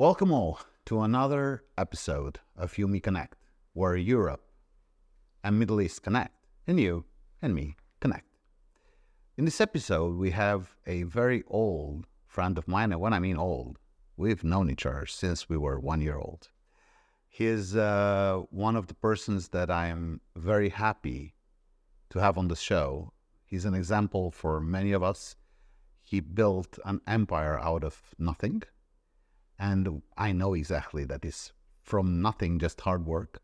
Welcome all to another episode of EUMEconnect, where Europe and Middle East connect, and you and me connect. In this episode, we have a very old friend of mine, and when I mean old, we've known each other since we were one year old. He is uh, one of the persons that I am very happy to have on the show. He's an example for many of us. He built an empire out of nothing. And I know exactly that is from nothing, just hard work.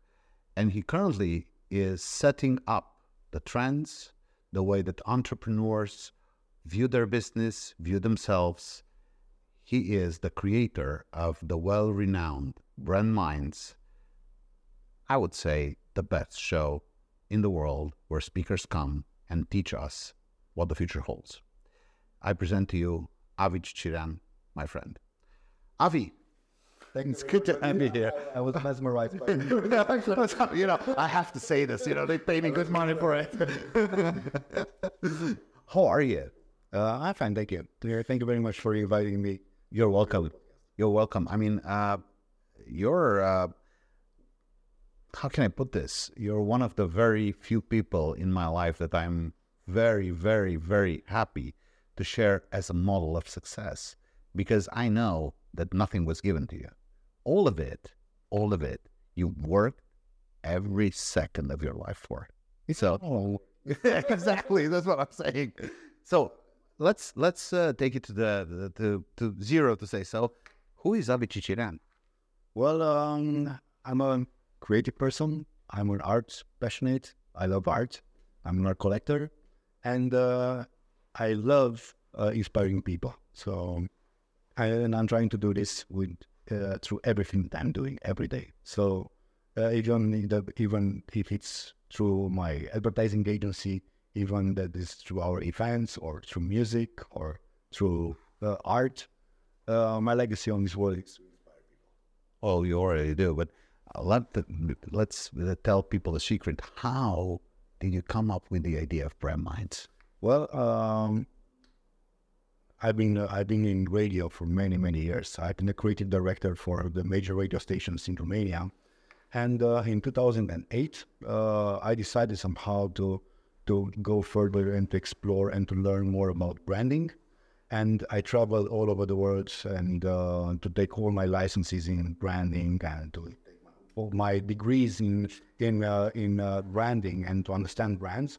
And he currently is setting up the trends, the way that entrepreneurs view their business, view themselves. He is the creator of the well renowned Brand Minds. I would say the best show in the world where speakers come and teach us what the future holds. I present to you Avi Cicirean, my friend. Avi, Thanks. it's good to have you here. I was mesmerized. By you know, I have to say this. You know, they pay me good money for it. How are you? uh, I'm fine, thank you. Thank you very much for inviting me. You're welcome. You're welcome. I mean, uh, you're. Uh, how can I put this? You're one of the very few people in my life that I'm very, very, very happy to share as a model of success because I know that nothing was given to you. All of it, all of it, you worked every second of your life for. So Oh, exactly, that's what I'm saying. So let's let's uh, take it to the, the to to zero to say so. Who is Avi Cicirean? well, um, I'm a creative person. I'm an art passionate. I love art. I'm an art collector, and uh, I love uh, inspiring people. So, I, and I'm trying to do this with uh, through everything that I'm doing every day. So, uh, even in the, even if it's through my advertising agency, even that is through our events or through music or through uh, art, uh, my legacy on this world is Oh, you already do, but let the, let's tell people the secret. How did you come up with the idea of Brand Minds? Well, um, I've been uh, I've been in radio for many many years. I've been a creative director for the major radio stations in Romania, and uh, in 2008, uh, I decided somehow to to go further and to explore and to learn more about branding. And I traveled all over the world and uh, to take all my licenses in branding and to all my degrees in in uh, in uh, branding and to understand brands.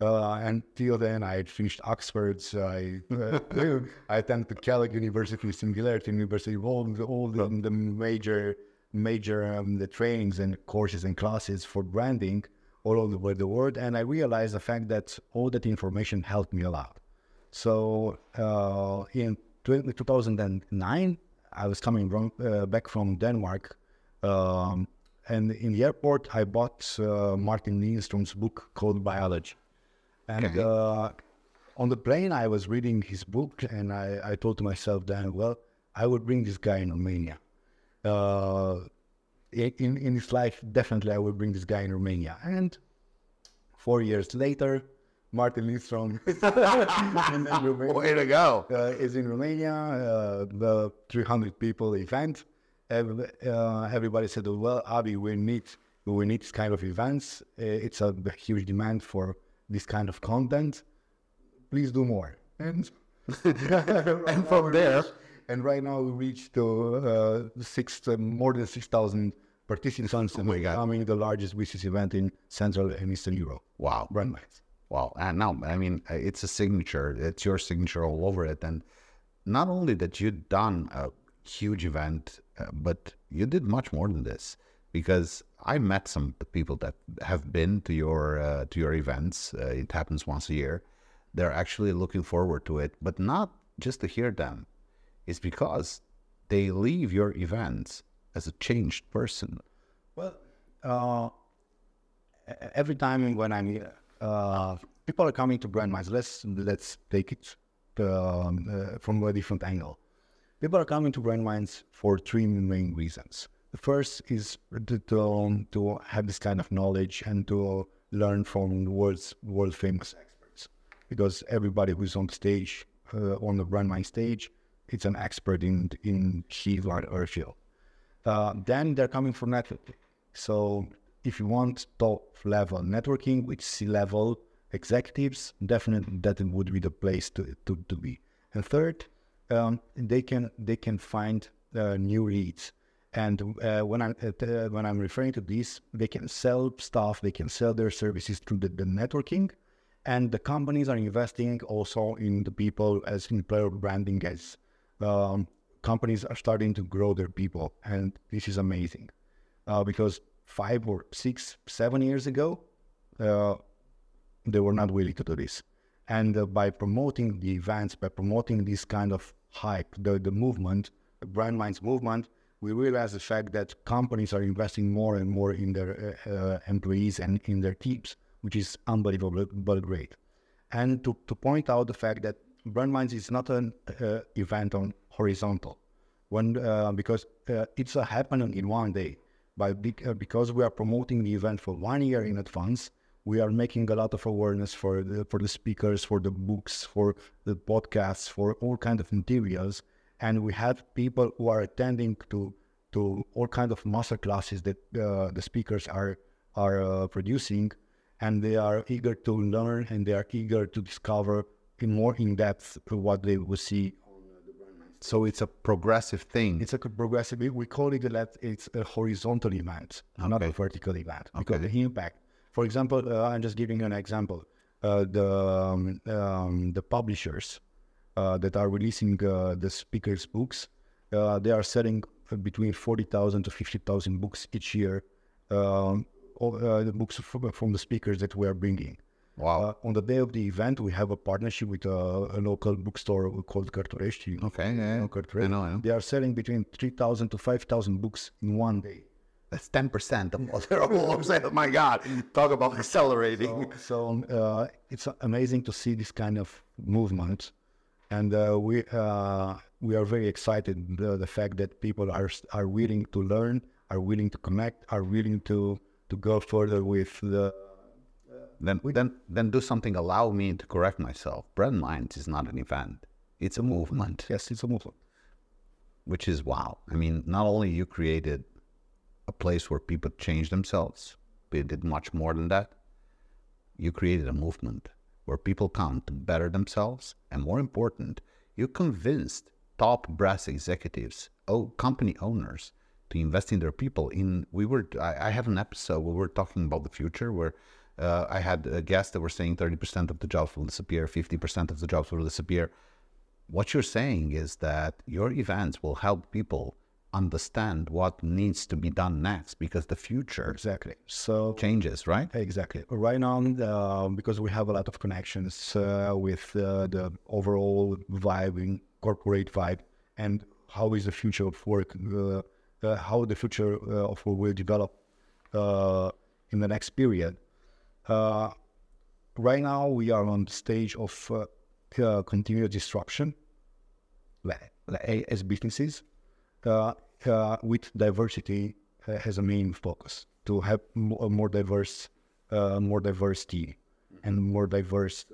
Uh, until then, I had finished Oxford's. I uh, I attended the Kellogg University, Singularity University, all the, all the, the major major um, the trainings and courses and classes for branding all over the world, and I realized the fact that all that information helped me a lot. So uh, in 20, 2009, I was coming from, uh, back from Denmark, um, and in the airport, I bought uh, Martin Lindstrom's book called Buyology. And Okay. uh, on the plane, I was reading his book, and I, I thought to myself, then, well, I would bring this guy in Romania. Uh, in, in his life, definitely I would bring this guy in Romania. And four years later, Martin Lindstrom is in Romania Way to go! uh, is in Romania, uh, the 300 people event. Ev- uh, everybody said, "Well, Avi, we need we need this kind of events. Uh, it's a huge demand for this kind of content. Please do more." And and from there- and right now we reached to uh, six uh, more than six thousand participants, and my God. becoming the largest business event in Central and Eastern Europe. Wow, Brand wow! And now, I mean, uh, it's a signature. It's your signature all over it. And not only that you've done a huge event, uh, but you did much more than this. Because I met some people that have been to your uh, to your events. Uh, it happens once a year. They're actually looking forward to it, but not just to hear them. It's because they leave your events as a changed person. Well, uh, every time when I'm here, uh, people are coming to brand minds. Let's let's take it um, uh, from a different angle. People are coming to brand minds for three main reasons. The first is to, to, have this kind of knowledge and to learn from world's world famous experts, because everybody who's on stage uh, on the brand mind stage it's an expert in in his or field. Uh, then they're coming from networking. So if you want top level networking with C level executives, definitely that would be the place to, to, to be. And third, um, they can they can find uh, new leads. And uh, when I'm uh, when I'm referring to this, they can sell stuff, they can sell their services through the, the networking, and the companies are investing also in the people as employer branding as um, companies are starting to grow their people, and this is amazing. Uh, because five or six, seven years ago, uh, they were not willing to do this. And uh, by promoting the events, by promoting this kind of hype, the, the movement, the brand minds movement, we realize the fact that companies are investing more and more in their uh, uh employees and in their teams, which is unbelievable, but great. And to, to point out the fact that brand minds is not an uh, event on horizontal, when uh, because it's a happening in one day. By because we are promoting the event for one year in advance, we are making a lot of awareness for the for the speakers, for the books, for the podcasts, for all kind of materials, and we have people who are attending to to all kind of master classes that uh, the speakers are are uh, producing, and they are eager to learn and they are eager to discover in more in depth what they will see so it's a progressive thing. It's a progressive. We call it that it's a horizontal event, okay. not a vertical event, because the impact for example, uh, I'm just giving you an example. Uh, the um, um, the publishers that are releasing uh, the speakers' books, uh, they are selling between forty thousand to fifty thousand books each year. Um, all, uh, the books from, from, the speakers that we are bringing. Wow! on the day of the event, we have a partnership with a, a local bookstore called Cărturești. Okay, yeah, know, I know, I know. They are selling between three thousand to five thousand books in one day. That's ten percent of what they're all. My God, talk about accelerating. So, so uh, it's amazing to see this kind of movement, and uh, we uh, we are very excited the, the fact that people are are willing to learn, are willing to connect, are willing to to go further with the. Then, we then, then do something. Allow me to correct myself. Brand Minds is not an event; it's a movement. Yes, it's a movement. Which is wow. I mean, not only you created a place where people change themselves. We did much more than that. You created a movement where people come to better themselves, and more important, you convinced top brass executives, oh, company owners, to invest in their people. In we were, I, I have an episode where we're talking about the future, where uh, I had a guest that were saying 30% of the jobs will disappear, 50% of the jobs will disappear. What you're saying is that your events will help people understand what needs to be done next because the future exactly. So changes right? Exactly. Right now uh, because we have a lot of connections uh, with uh, the overall vibe corporate vibe and how is the future of work uh, uh, how the future uh, of work will develop in the next period. Right now we are on the stage of continuous disruption. As businesses uh, uh, with diversity uh, as a main focus to have a more diverse, more diverse team and more diverse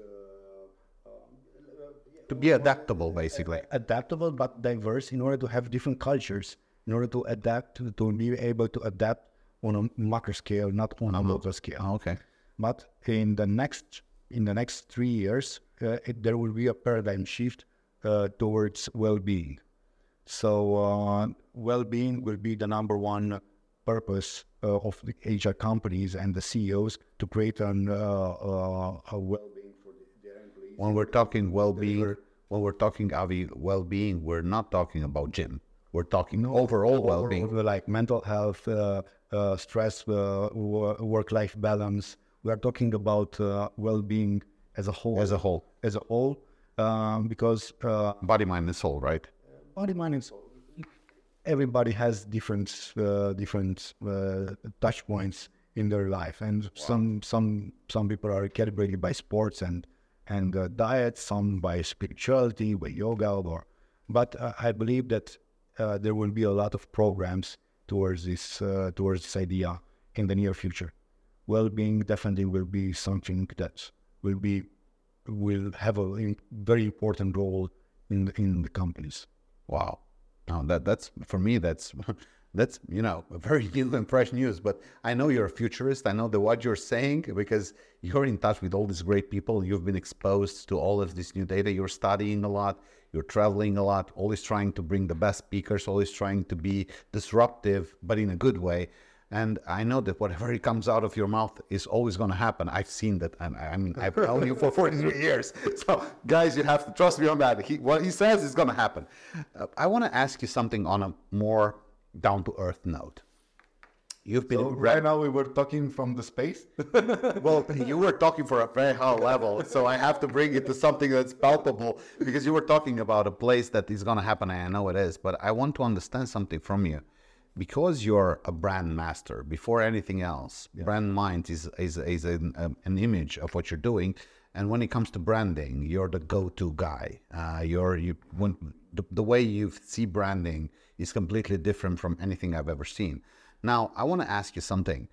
to be adaptable basically. Adaptable but diverse in order to have different cultures in order to adapt to, to be able to adapt on a macro scale not on uh-huh. a local scale. Oh, okay. But in the next in the next three years uh, it, there will be a paradigm shift uh, towards well-being. So uh, well-being will be the number one purpose uh, of the HR companies and the CEOs to create an, uh, uh, a well-being for their employees. When we're talking well-being, when we're talking Avi well-being, we're not talking about gym. We're talking no, overall well-being, like mental health, uh, uh, stress, work-life balance. We are talking about well-being as a whole. As a whole. As a whole, um, because body, mind, and soul, right? body, mind, and soul. Everybody has different uh, different uh, touch points in their life, and wow. some some some people are calibrated by sports and and uh, diet, some by spirituality, by yoga, or. But uh, I believe that uh, there will be a lot of programs towards this uh, towards this idea in the near future. Well-being definitely will be something that will be will have a very important role in the, in the companies. Wow. No, that that's for me. That's that's you know very new and fresh news. But I know you're a futurist. I know that what you're saying because you're in touch with all these great people. You've been exposed to all of this new data. You're studying a lot. You're traveling a lot. Always trying to bring the best speakers. Always trying to be disruptive, but in a good way. And I know that whatever comes out of your mouth is always going to happen. I've seen that. And I mean, I've known you for 43 years. So, guys, you have to trust me on that. He, what he says is going to happen. Uh, I want to ask you something on a more down to earth note. You've been So right now we were talking from the space. well, you were talking for a very high level, so I have to bring it to something that's palpable because you were talking about a place that is going to happen, and I know it is. But I want to understand something from you because you're a brand master. Before anything else, brand mind is is is an, um, an image of what you're doing, and when it comes to branding, you're the go-to guy. Uh, you're you when the, the way you see branding is completely different from anything I've ever seen. Now, I want to ask you something.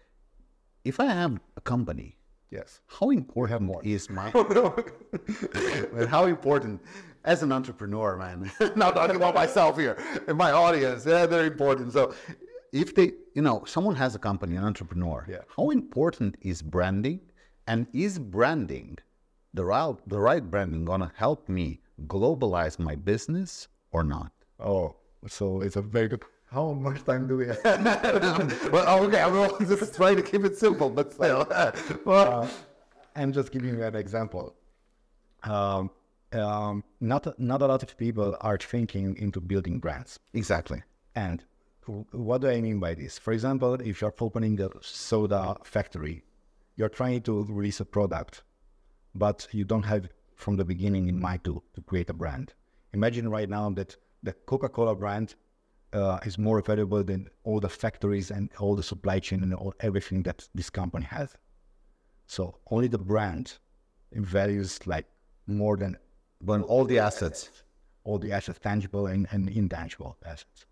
If I have a company yes. how important is my But how important as an entrepreneur man not talking about myself here and my audience yeah they're important so if they you know someone has a company an entrepreneur Yeah. how important is branding and is branding the right the right branding gonna help me globalize my business or not Oh, so it's a very good. How much time do we have? well okay i'm just trying to keep it simple but still well, uh, I'm just giving you an example. Um, um, not not a lot of people are thinking into building brands. exactly And what do I mean by this? For example, if you're opening a soda factory, you're trying to release a product, but you don't have from the beginning in mind to, to create a brand. Imagine right now that the Coca-Cola brand uh, is more valuable than all the factories and all the supply chain and all, everything that this company has. So only the brand values like more than but all the assets all the assets, tangible and, and intangible assets.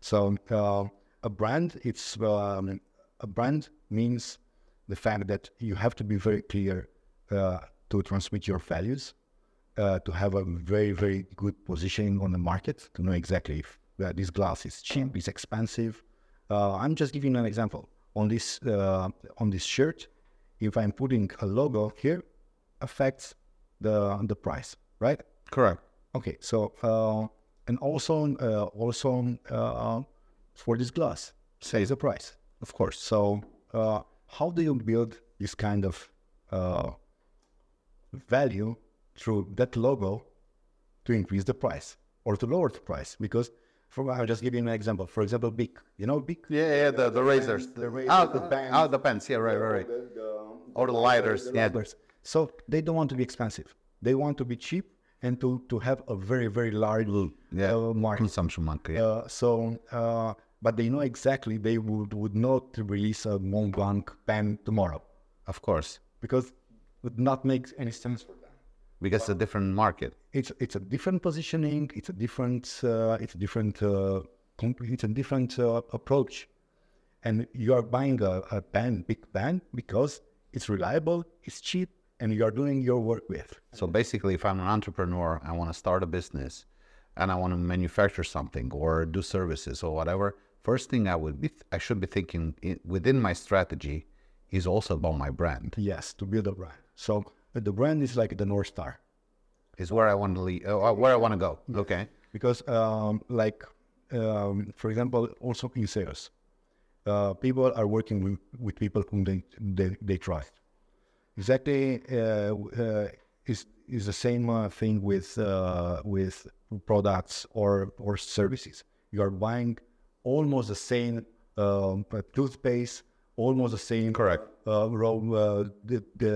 So uh, a brand, it's um, a brand means the fact that you have to be very clear uh, to transmit your values, uh, to have a very very good positioning on the market, to know exactly if uh, this glass is cheap, is expensive. Uh, I'm just giving an example on this uh, on this shirt. If I'm putting a logo here, affects the the price, right? correct Okay, so uh, and also uh, also uh, for this glass, say the price. of course So uh, how do you build this kind of uh, value through that logo to increase the price or to lower the price? Because for I'll just give you an example. For example, Bic. You know Bic. Yeah, yeah, the, the razors. the razors, oh, the the, pens. oh, the pens. Yeah, right, right, right. Or the lighters. Yeah, Others. So they don't want to be expensive. They want to be cheap and to, to have a very very large yeah. uh, market. Consumption market. Yeah. Uh, so, uh, but they know exactly they would, would not release a Mont Blanc pen tomorrow of course, because it would not make any sense for them. because it's a different market. It's it's a different positioning. It's a different uh, it's a different uh, comp- it's a different uh, approach, and you are buying a, a pen, Bic pen, because it's reliable, it's cheap, and you are doing your work with. So basically, if I'm an entrepreneur, I want to start a business, and I want to manufacture something or do services or whatever. First thing I would be, I should be thinking within my strategy is also about my brand. Yes, to build a brand. So uh, the brand is like the north star. Is where I want to lead, uh, where I want to go. Okay. because um, like um, for example also in sales uh, people are working with, with people whom they, they, they trust exactly uh, uh, is is the same uh, thing with uh, with products or or services you are buying almost the same um, uh, toothpaste almost the same Correct. uh, raw, uh, the, the,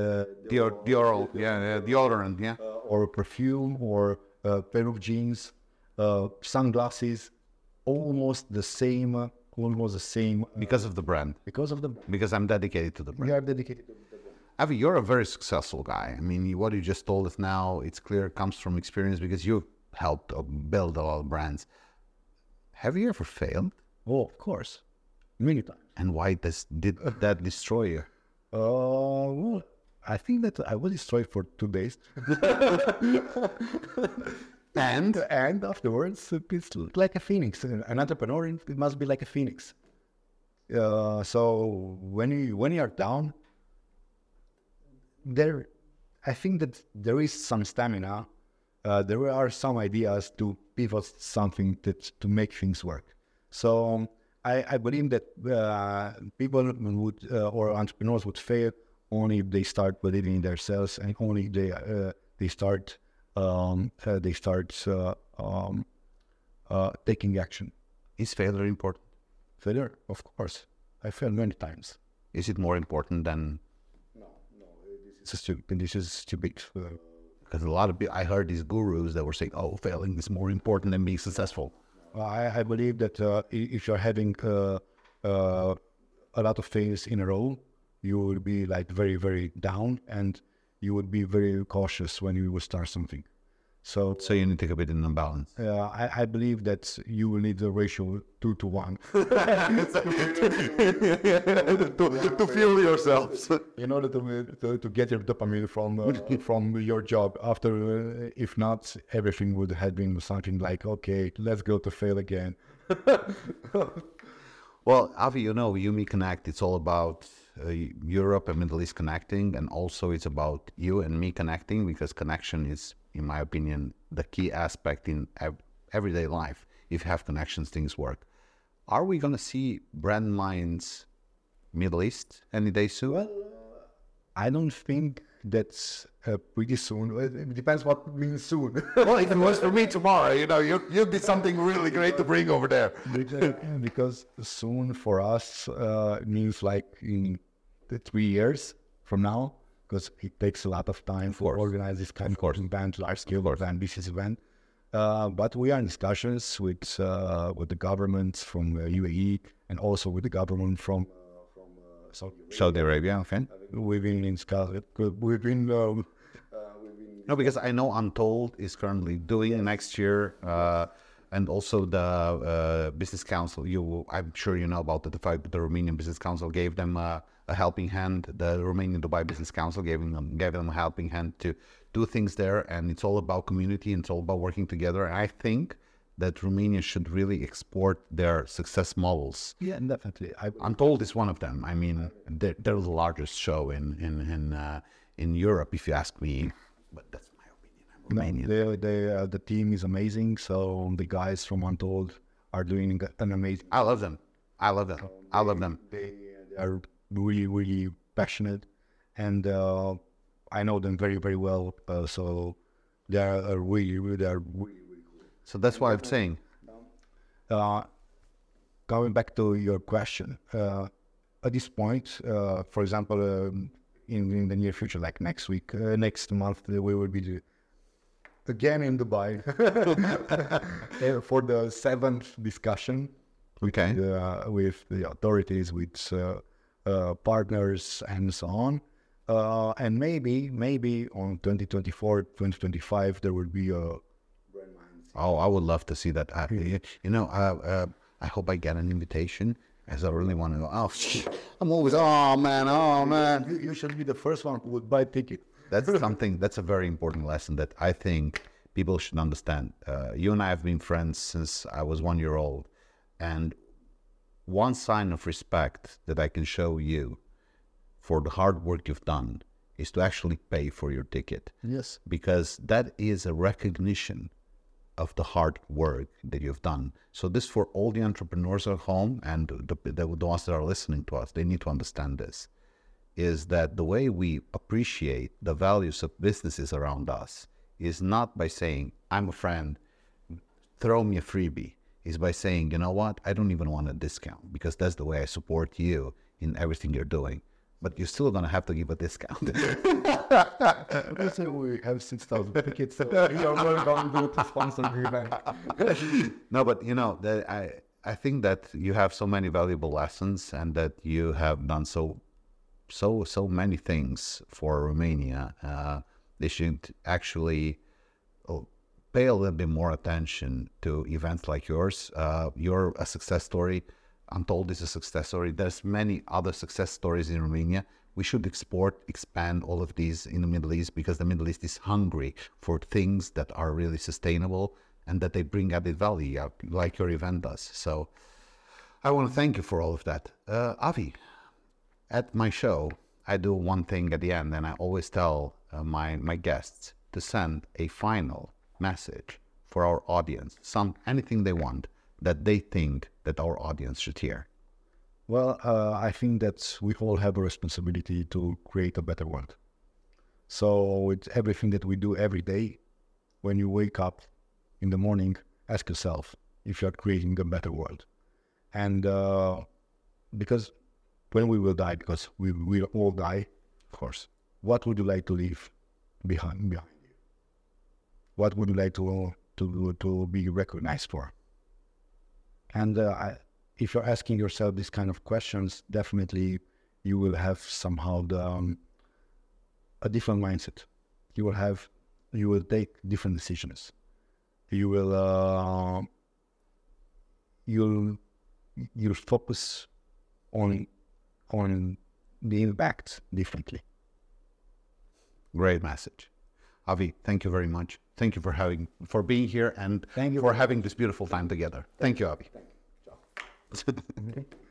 Deor- deoral, yeah, deodorant, yeah. uh, or perfume or a pair of jeans, uh, sunglasses, almost the same, almost the same Because of the brand. because of the Because I'm dedicated to the brand. we are dedicated to the brand. Avi, you're a very successful guy. I mean, what you just told us now, it's clear comes from experience because you've helped build a lot of brands. Have you ever failed? Oh, of course, many times. And why does did that destroy you? Uh, well, I think that I was destroyed for two days. And and afterwards it's like a phoenix. An entrepreneur it must be like a phoenix. Uh, so when you when you are down, there, I think that there is some stamina. Uh, there are some ideas to pivot something that to make things work. So um, I, I believe that uh, people would uh, or entrepreneurs would fail only if they start believing in themselves and only if they uh, they start um, uh, they start uh, um, uh, taking action. is failure important? Failure, of course. I failed many times. Is it more important than Is stupid. This is stupid. Because a lot of people, I heard these gurus that were saying, "Oh, failing is more important than being successful." I, I believe that uh, if you're having uh, uh, a lot of fails in a row, you will be like very, very down, and you would be very cautious when you will start something. So So you need to keep it in a balance. uh, I, I believe that you will need the ratio two to one to, to feel yourselves. in order to, to, to get your dopamine from uh, from your job. After, uh, if not, everything would have been something like, okay, let's go to fail again. Well, Avi, you know, EUMEconnect, it's all about uh, Europe and Middle East connecting, and also it's about you and me connecting because connection is, in my opinion, the key aspect in ev- everyday life. If you have connections, things work. Are we going to see brand minds Middle East any day soon? I don't think that's uh, pretty soon. It depends what means soon. well, if it was for me tomorrow, you know, you, you'd be something really great to bring over there. because, because soon for us uh, means like in the three years from now, because it takes a lot of time to course. organize this kind of, course. event, large scale event, ambitious event. Uh, but we are in discussions with uh, with the governments from uh, UAE and also with the government from uh, from uh, Saudi Arabia. Saudi Arabia, okay. We've been in discussion. We've been um, No, because I know Untold is currently doing next year, uh, and also the uh, business council. You, I'm sure you know about the fact that the Romanian Business Council gave them uh, a helping hand. The Romanian Dubai Business Council gave them gave them a helping hand to do things there, and it's all about community. and It's all about working together. And I think that Romania should really export their success models. yeah, definitely. I, Untold is one of them. I mean, they're, they're the largest show in in in, uh, in Europe, if you ask me. But that's opinion. They, they, uh, the team is amazing. So the guys from Untold are doing an amazing. I love them. I love them. I love them. They, they are really, really passionate, and uh, I know them very, very well. Uh, so they are uh, really, really, they are really, really cool. So that's why I'm saying. Uh, going back to your question, uh, at this point, uh, for example, um, in, in the near future, like next week, uh, next month, we will be again in Dubai for the seventh discussion Okay. uh, with the authorities, with uh, uh, partners, and so on. Uh, and maybe, maybe on 2024, 2025, there will be a Oh, I would love to see that. Uh, you you know, uh, uh, I hope I get an invitation, as I really want to go. Oh, I'm always. Oh man. Oh man. You, you should be the first one who would buy a ticket. That's something. That's a very important lesson that I think people should understand. Uh, you and I have been friends since I was one year old, and one sign of respect that I can show you for the hard work you've done is to actually pay for your ticket Yes. because that is a recognition of the hard work that you've done. So this for all the entrepreneurs at home and the, the, the ones that are listening to us, they need to understand this, is that the way we appreciate the values of businesses around us is not by saying, I'm a friend, throw me a freebie, is by saying, you know what, I don't even want a discount because that's the way I support you in everything you're doing. But you're still gonna have to give a discount. Let's say we have 6,000 tickets. So you are welcome to sponsor the event. no, but you know, that I I think that you have so many valuable lessons, and that you have done so so so many things for Romania. Uh, they should actually oh, pay a little bit more attention to events like yours. Uh, you're a success story. Untold is a success story. There's many other success stories in Romania, we should export, expand all of these in the Middle East because the Middle East is hungry for things that are really sustainable and that they bring added value, like your event does. So I want to thank you for all of that. Uh, Avi, at my show, I do one thing at the end, and I always tell uh, my, my guests to send a final message for our audience, some anything they want that they think that our audience should hear. Well, uh, I think that we all have a responsibility to create a better world. So it's everything that we do every day. When you wake up in the morning, ask yourself if you are creating a better world. And uh, because when we will die, because we will all die, of course, what would you like to leave behind behind you? What would you like to to to be recognized for? And uh, I, if you're asking yourself these kind of questions, definitely you will have somehow the, um, a different mindset. You will have, you will take different decisions. You will, uh, you'll, you'll focus on, on the impact differently. Great message. Avi, thank you very much. Thank you for having for being here and Thank you for having this beautiful time together. Thank you, Avi. Thank you.